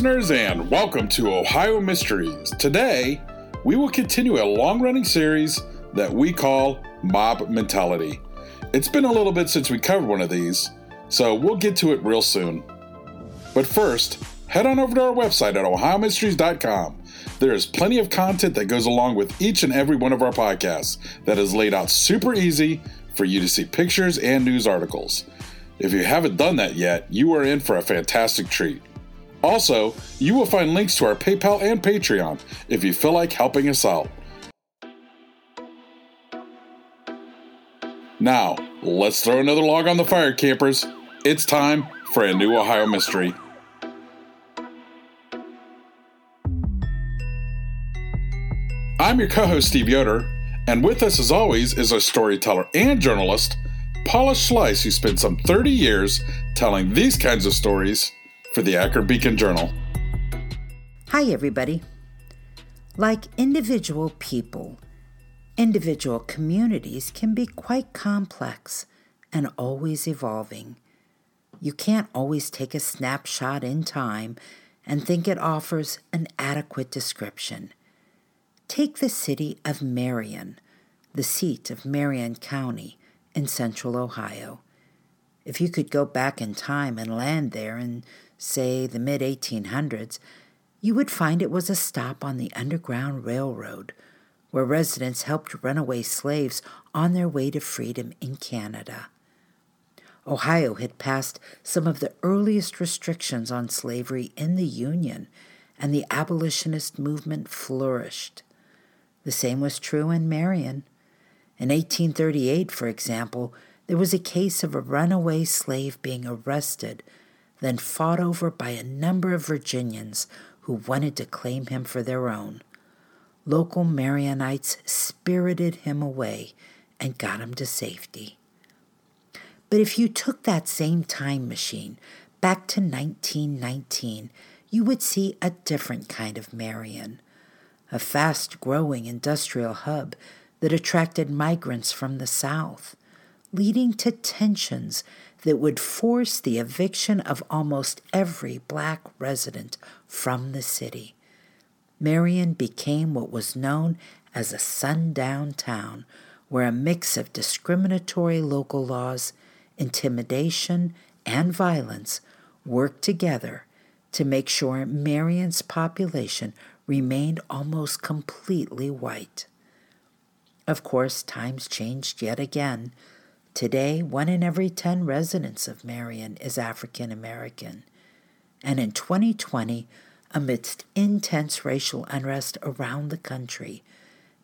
Listeners, and welcome to Ohio Mysteries. Today, we will continue a long running series that we call Mob Mentality. It's been a little bit since we covered one of these, so we'll get to it real soon. But first, head on over to our website at ohiomysteries.com. There is plenty of content that goes along with each and every one of our podcasts that is laid out super easy for you to see pictures and news articles. If you haven't done that yet, you are in for a fantastic treat. Also, you will find links to our PayPal and Patreon if you feel like helping us out. Now, let's throw another log on the fire, campers. It's time for a new Ohio mystery. I'm your co host, Steve Yoder, and with us, as always, is our storyteller and journalist, Paula Schleis, who spent some 30 years telling these kinds of stories for the Akron Beacon Journal. Hi, everybody. Like individual people, individual communities can be quite complex and always evolving. You can't always take a snapshot in time and think it offers an adequate description. Take the city of Marion, the seat of Marion County in central Ohio. If you could go back in time and land there in, say, the mid 1800s, you would find it was a stop on the Underground Railroad, where residents helped runaway slaves on their way to freedom in Canada. Ohio had passed some of the earliest restrictions on slavery in the Union, and the abolitionist movement flourished. The same was true in Marion. In 1838, for example, there was a case of a runaway slave being arrested, then fought over by a number of Virginians who wanted to claim him for their own. Local Marionites spirited him away and got him to safety. But if you took that same time machine back to 1919, you would see a different kind of Marion, a fast growing industrial hub that attracted migrants from the South, leading to tensions that would force the eviction of almost every black resident from the city. Marion became what was known as a sundown town, where a mix of discriminatory local laws intimidation, and violence worked together to make sure Marion's population remained almost completely white. Of course, times changed yet again. Today, one in every 10 residents of Marion is African American. And in 2020, amidst intense racial unrest around the country,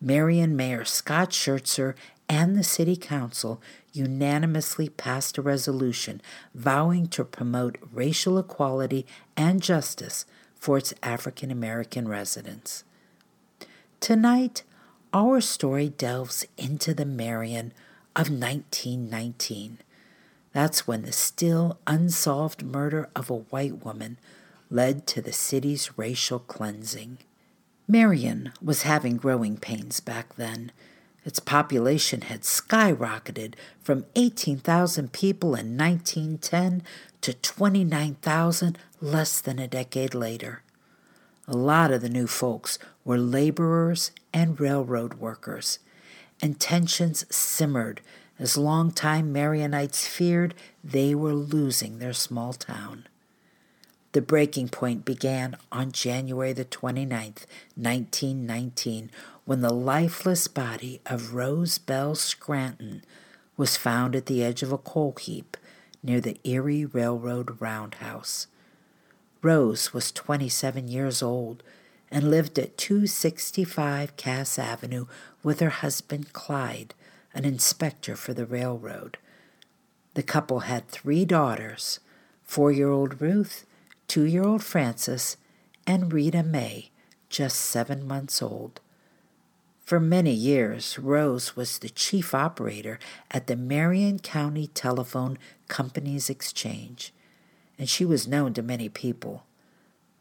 Marion Mayor Scott Schertzer and the City Council unanimously passed a resolution vowing to promote racial equality and justice for its African American residents. Tonight, our story delves into the Marion of 1919. That's when the still unsolved murder of a white woman led to the city's racial cleansing. Marion was having growing pains back then. Its population had skyrocketed from 18,000 people in 1910 to 29,000 less than a decade later. A lot of the new folks were laborers and railroad workers, and tensions simmered as longtime Marionites feared they were losing their small town. The breaking point began on January the 29th, 1919, when the lifeless body of Rose Bell Scranton was found at the edge of a coal heap near the Erie Railroad roundhouse. Rose was 27 years old and lived at 265 Cass Avenue with her husband Clyde, an inspector for the railroad. The couple had three daughters four year old Ruth, two year old Frances, and Rita May, just seven months old. For many years, Rose was the chief operator at the Marion County Telephone Company's Exchange, and she was known to many people.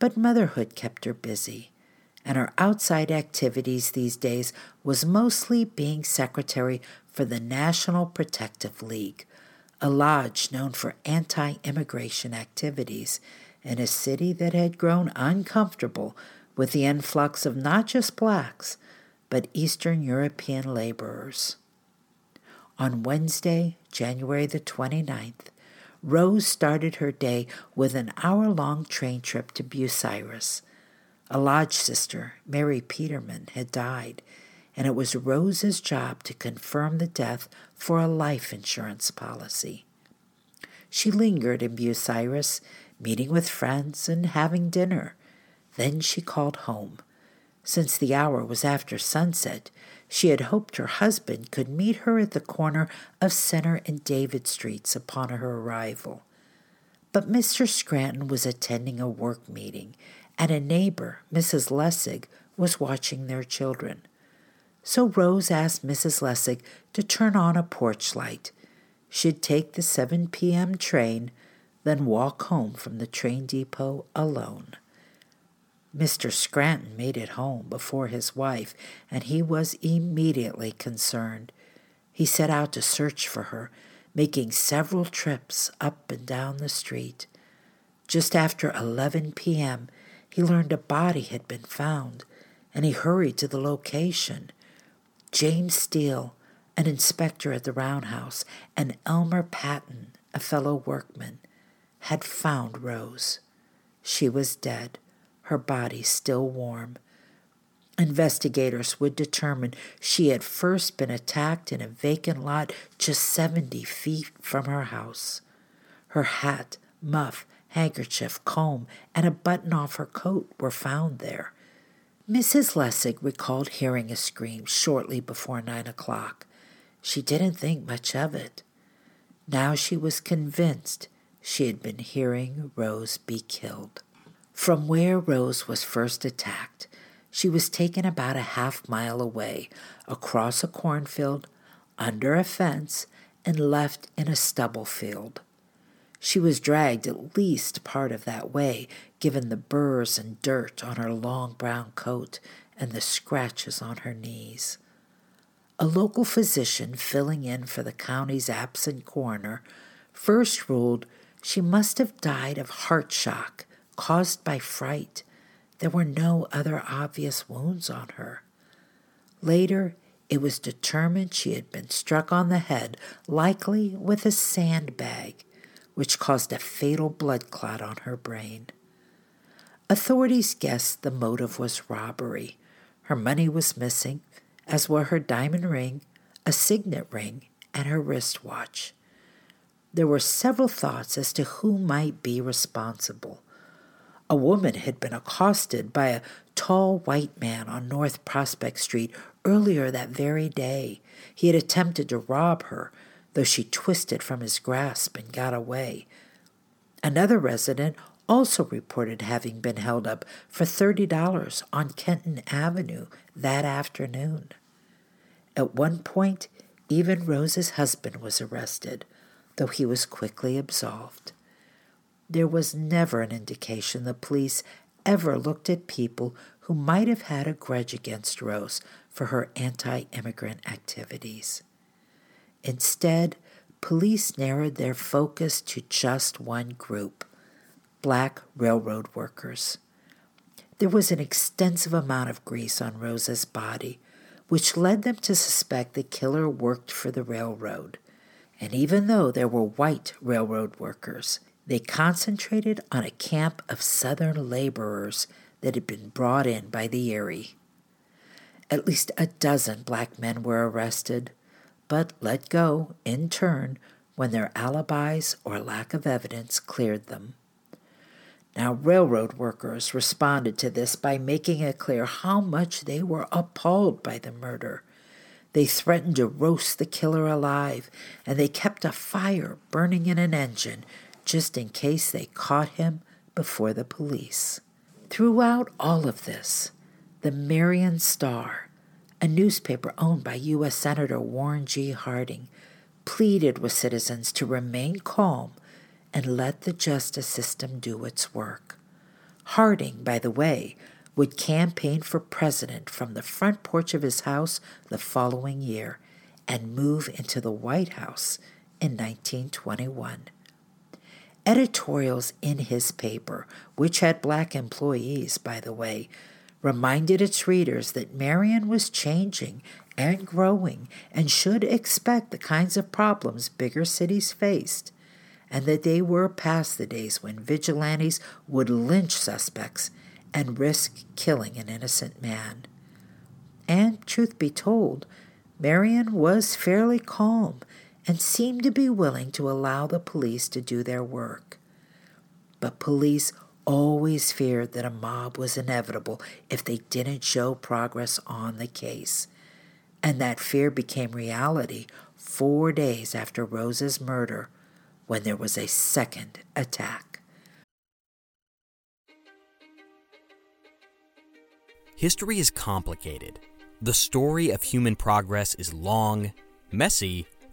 But motherhood kept her busy, and her outside activities these days was mostly being secretary for the National Protective League, a lodge known for anti immigration activities in a city that had grown uncomfortable with the influx of not just blacks, but Eastern European laborers. On Wednesday, January the 29th, Rose started her day with an hour long train trip to Bucyrus. A lodge sister, Mary Peterman, had died, and it was Rose's job to confirm the death for a life insurance policy. She lingered in Bucyrus, meeting with friends and having dinner. Then she called home. Since the hour was after sunset, she had hoped her husband could meet her at the corner of Center and David Streets upon her arrival. But Mr. Scranton was attending a work meeting, and a neighbor, Mrs. Lessig, was watching their children. So Rose asked Mrs. Lessig to turn on a porch light. She'd take the 7 p.m. train, then walk home from the train depot alone. Mr. Scranton made it home before his wife, and he was immediately concerned. He set out to search for her, making several trips up and down the street. Just after 11 p.m., he learned a body had been found, and he hurried to the location. James Steele, an inspector at the roundhouse, and Elmer Patton, a fellow workman, had found Rose. She was dead her body still warm. Investigators would determine she had first been attacked in a vacant lot just 70 feet from her house. Her hat, muff, handkerchief, comb, and a button off her coat were found there. Mrs. Lessig recalled hearing a scream shortly before nine o'clock. She didn't think much of it. Now she was convinced she had been hearing Rose be killed. From where Rose was first attacked, she was taken about a half mile away, across a cornfield, under a fence, and left in a stubble field. She was dragged at least part of that way, given the burrs and dirt on her long brown coat and the scratches on her knees. A local physician filling in for the county's absent coroner first ruled she must have died of heart shock caused by fright. There were no other obvious wounds on her. Later, it was determined she had been struck on the head, likely with a sandbag, which caused a fatal blood clot on her brain. Authorities guessed the motive was robbery. Her money was missing, as were her diamond ring, a signet ring, and her wristwatch. There were several thoughts as to who might be responsible. A woman had been accosted by a tall white man on North Prospect Street earlier that very day. He had attempted to rob her, though she twisted from his grasp and got away. Another resident also reported having been held up for $30 on Kenton Avenue that afternoon. At one point, even Rose's husband was arrested, though he was quickly absolved. There was never an indication the police ever looked at people who might have had a grudge against Rose for her anti immigrant activities. Instead, police narrowed their focus to just one group black railroad workers. There was an extensive amount of grease on Rose's body, which led them to suspect the killer worked for the railroad. And even though there were white railroad workers, they concentrated on a camp of Southern laborers that had been brought in by the Erie. At least a dozen black men were arrested, but let go in turn when their alibis or lack of evidence cleared them. Now, railroad workers responded to this by making it clear how much they were appalled by the murder. They threatened to roast the killer alive, and they kept a fire burning in an engine just in case they caught him before the police. Throughout all of this, the Marion Star, a newspaper owned by U.S. Senator Warren G. Harding, pleaded with citizens to remain calm and let the justice system do its work. Harding, by the way, would campaign for president from the front porch of his house the following year and move into the White House in 1921. Editorials in his paper, which had black employees, by the way, reminded its readers that Marion was changing and growing and should expect the kinds of problems bigger cities faced, and that they were past the days when vigilantes would lynch suspects and risk killing an innocent man. And, truth be told, Marion was fairly calm and seemed to be willing to allow the police to do their work. But police always feared that a mob was inevitable if they didn't show progress on the case. And that fear became reality four days after Rose's murder when there was a second attack. History is complicated. The story of human progress is long, messy,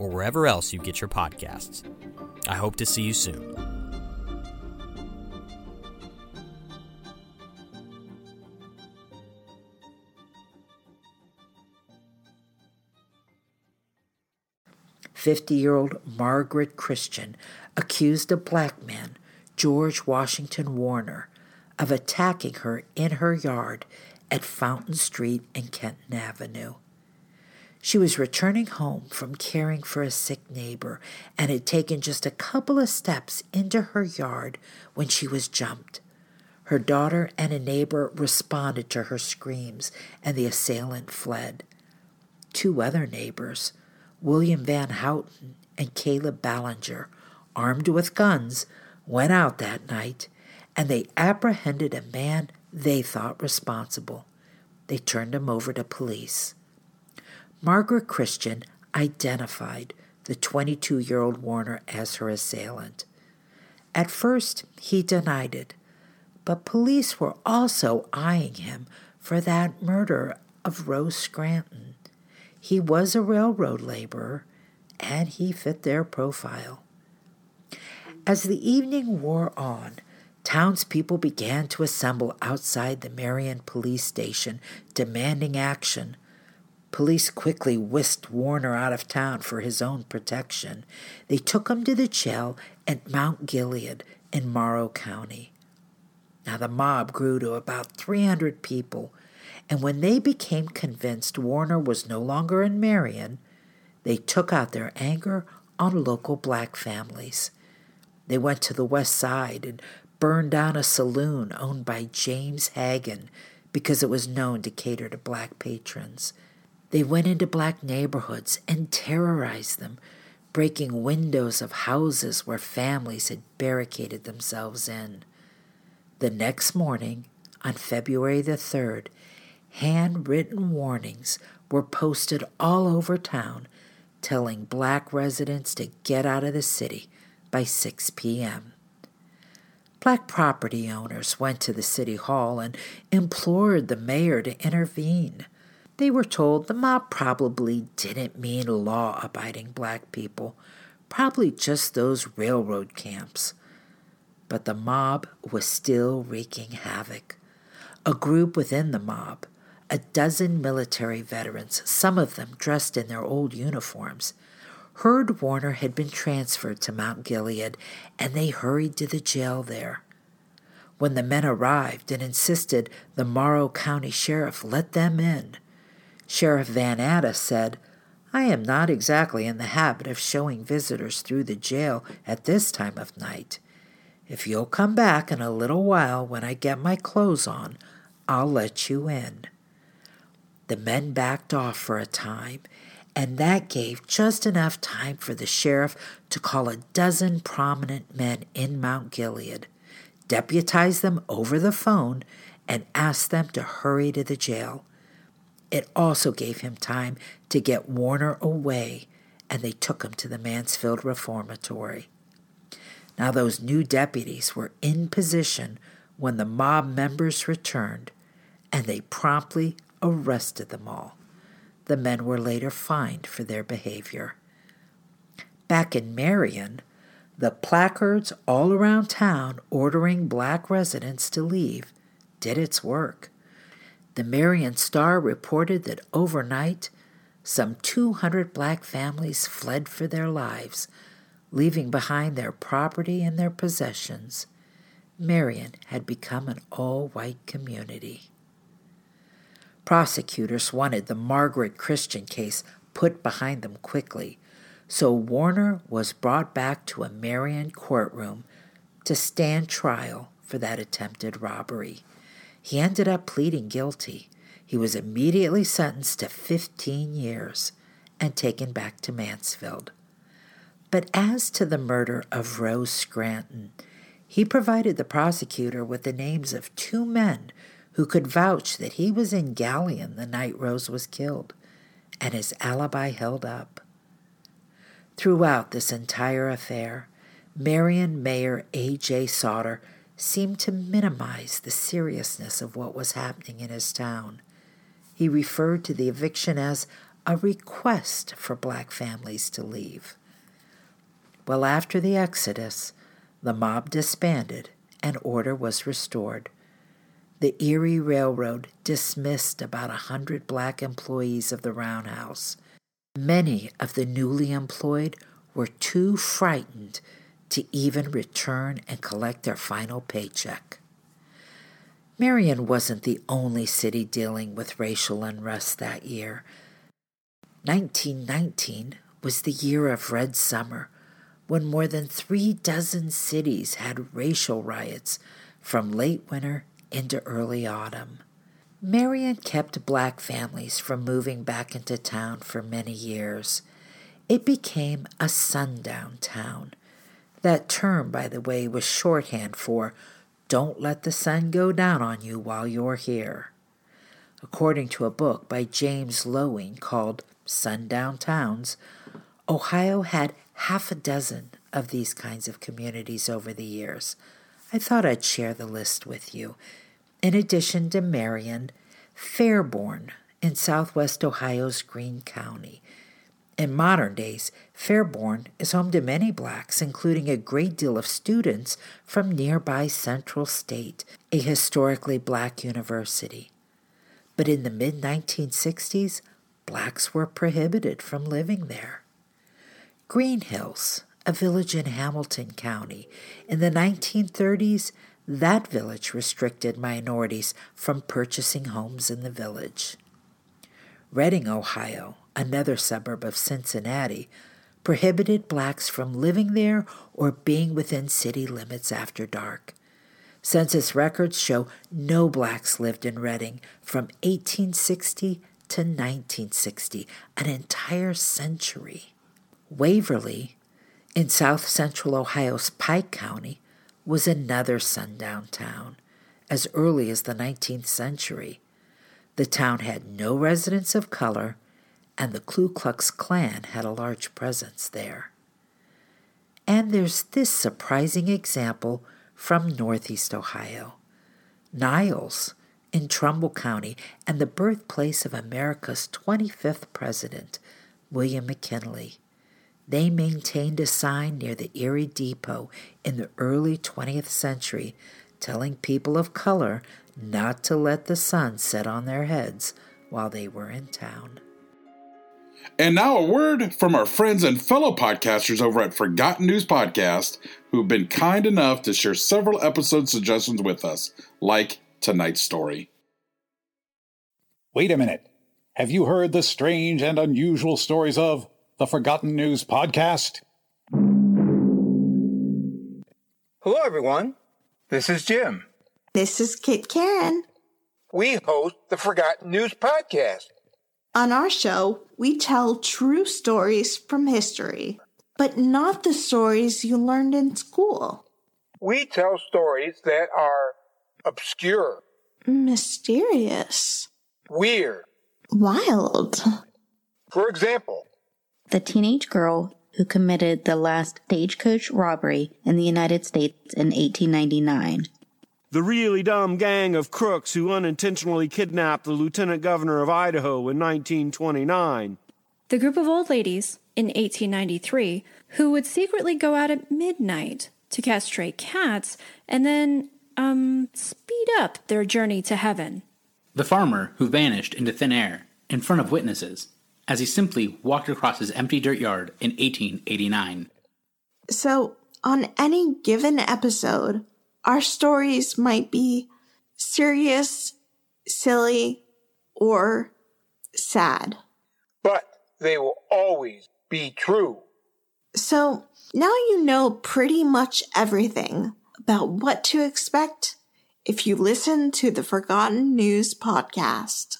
or wherever else you get your podcasts. I hope to see you soon. Fifty-year-old Margaret Christian accused a black man, George Washington Warner, of attacking her in her yard at Fountain Street and Kenton Avenue. She was returning home from caring for a sick neighbor and had taken just a couple of steps into her yard when she was jumped. Her daughter and a neighbor responded to her screams, and the assailant fled. Two other neighbors, William Van Houten and Caleb Ballinger, armed with guns, went out that night and they apprehended a man they thought responsible. They turned him over to police. Margaret Christian identified the 22 year old Warner as her assailant. At first, he denied it, but police were also eyeing him for that murder of Rose Scranton. He was a railroad laborer, and he fit their profile. As the evening wore on, townspeople began to assemble outside the Marion police station, demanding action. Police quickly whisked Warner out of town for his own protection. They took him to the jail at Mount Gilead in Morrow County. Now, the mob grew to about 300 people, and when they became convinced Warner was no longer in Marion, they took out their anger on local black families. They went to the west side and burned down a saloon owned by James Hagan because it was known to cater to black patrons. They went into black neighborhoods and terrorized them, breaking windows of houses where families had barricaded themselves in. The next morning, on February the 3rd, handwritten warnings were posted all over town telling black residents to get out of the city by 6 p.m. Black property owners went to the city hall and implored the mayor to intervene. They were told the mob probably didn't mean law abiding black people, probably just those railroad camps. But the mob was still wreaking havoc. A group within the mob, a dozen military veterans, some of them dressed in their old uniforms, heard Warner had been transferred to Mount Gilead and they hurried to the jail there. When the men arrived and insisted the Morrow County Sheriff let them in, Sheriff Van Atta said, I am not exactly in the habit of showing visitors through the jail at this time of night. If you'll come back in a little while when I get my clothes on, I'll let you in. The men backed off for a time, and that gave just enough time for the sheriff to call a dozen prominent men in Mount Gilead, deputize them over the phone, and ask them to hurry to the jail. It also gave him time to get Warner away, and they took him to the Mansfield Reformatory. Now, those new deputies were in position when the mob members returned, and they promptly arrested them all. The men were later fined for their behavior. Back in Marion, the placards all around town ordering black residents to leave did its work. The Marion Star reported that overnight, some 200 black families fled for their lives, leaving behind their property and their possessions. Marion had become an all white community. Prosecutors wanted the Margaret Christian case put behind them quickly, so Warner was brought back to a Marion courtroom to stand trial for that attempted robbery. He ended up pleading guilty. He was immediately sentenced to 15 years and taken back to Mansfield. But as to the murder of Rose Scranton, he provided the prosecutor with the names of two men who could vouch that he was in Galion the night Rose was killed, and his alibi held up. Throughout this entire affair, Marion Mayor A.J. Sauter seemed to minimize the seriousness of what was happening in his town. He referred to the eviction as a request for black families to leave. Well, after the exodus, the mob disbanded and order was restored the Erie Railroad dismissed about a hundred black employees of the roundhouse. Many of the newly employed were too frightened to even return and collect their final paycheck. Marion wasn't the only city dealing with racial unrest that year. 1919 was the year of Red Summer, when more than three dozen cities had racial riots from late winter into early autumn. Marion kept black families from moving back into town for many years. It became a sundown town. That term, by the way, was shorthand for don't let the sun go down on you while you're here. According to a book by James Loewen called Sundown Towns, Ohio had half a dozen of these kinds of communities over the years. I thought I'd share the list with you. In addition to Marion, Fairborn in southwest Ohio's Greene County. In modern days, Fairborn is home to many blacks, including a great deal of students from nearby Central State, a historically black university. But in the mid 1960s, blacks were prohibited from living there. Green Hills, a village in Hamilton County, in the 1930s that village restricted minorities from purchasing homes in the village. Reading, Ohio, another suburb of Cincinnati, prohibited blacks from living there or being within city limits after dark. Census records show no blacks lived in Reading from 1860 to 1960, an entire century. Waverly, in south central Ohio's Pike County, was another sundown town as early as the 19th century. The town had no residents of color, and the Ku Klux Klan had a large presence there. And there's this surprising example from Northeast Ohio. Niles in Trumbull County and the birthplace of America's 25th president, William McKinley. They maintained a sign near the Erie Depot in the early 20th century telling people of color not to let the sun set on their heads while they were in town. And now a word from our friends and fellow podcasters over at Forgotten News Podcast who've been kind enough to share several episode suggestions with us, like tonight's story. Wait a minute. Have you heard the strange and unusual stories of the Forgotten News Podcast. Hello, everyone. This is Jim. This is Kit Karen. We host the Forgotten News Podcast. On our show, we tell true stories from history, but not the stories you learned in school. We tell stories that are obscure, Mysterious. weird. Wild. For example, the teenage girl who committed the last stagecoach robbery in the United States in 1899. The really dumb gang of crooks who unintentionally kidnapped the lieutenant governor of Idaho in 1929. The group of old ladies in 1893 who would secretly go out at midnight to catch stray cats and then, um, speed up their journey to heaven. The farmer who vanished into thin air in front of witnesses as he simply walked across his empty dirt yard in 1889. So, on any given episode, our stories might be serious, silly, or sad. but they will always be true. So, now you know pretty much everything about what to expect if you listen to the Forgotten News podcast.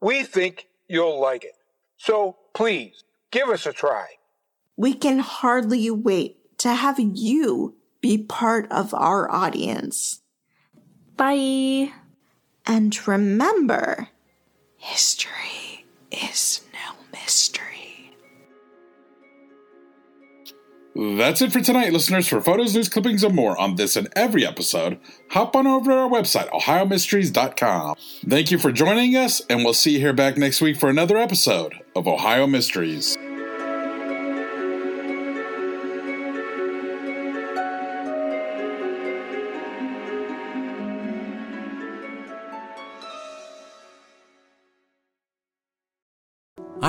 We think you'll like it. So please give us a try. We can hardly wait to have you be part of our audience. Bye. And remember, history is no mystery. That's it for tonight, listeners. For photos, news clippings, and more on this and every episode, hop on over to our website, ohiomysteries.com. Thank you for joining us, and we'll see you here back next week for another episode of Ohio Mysteries.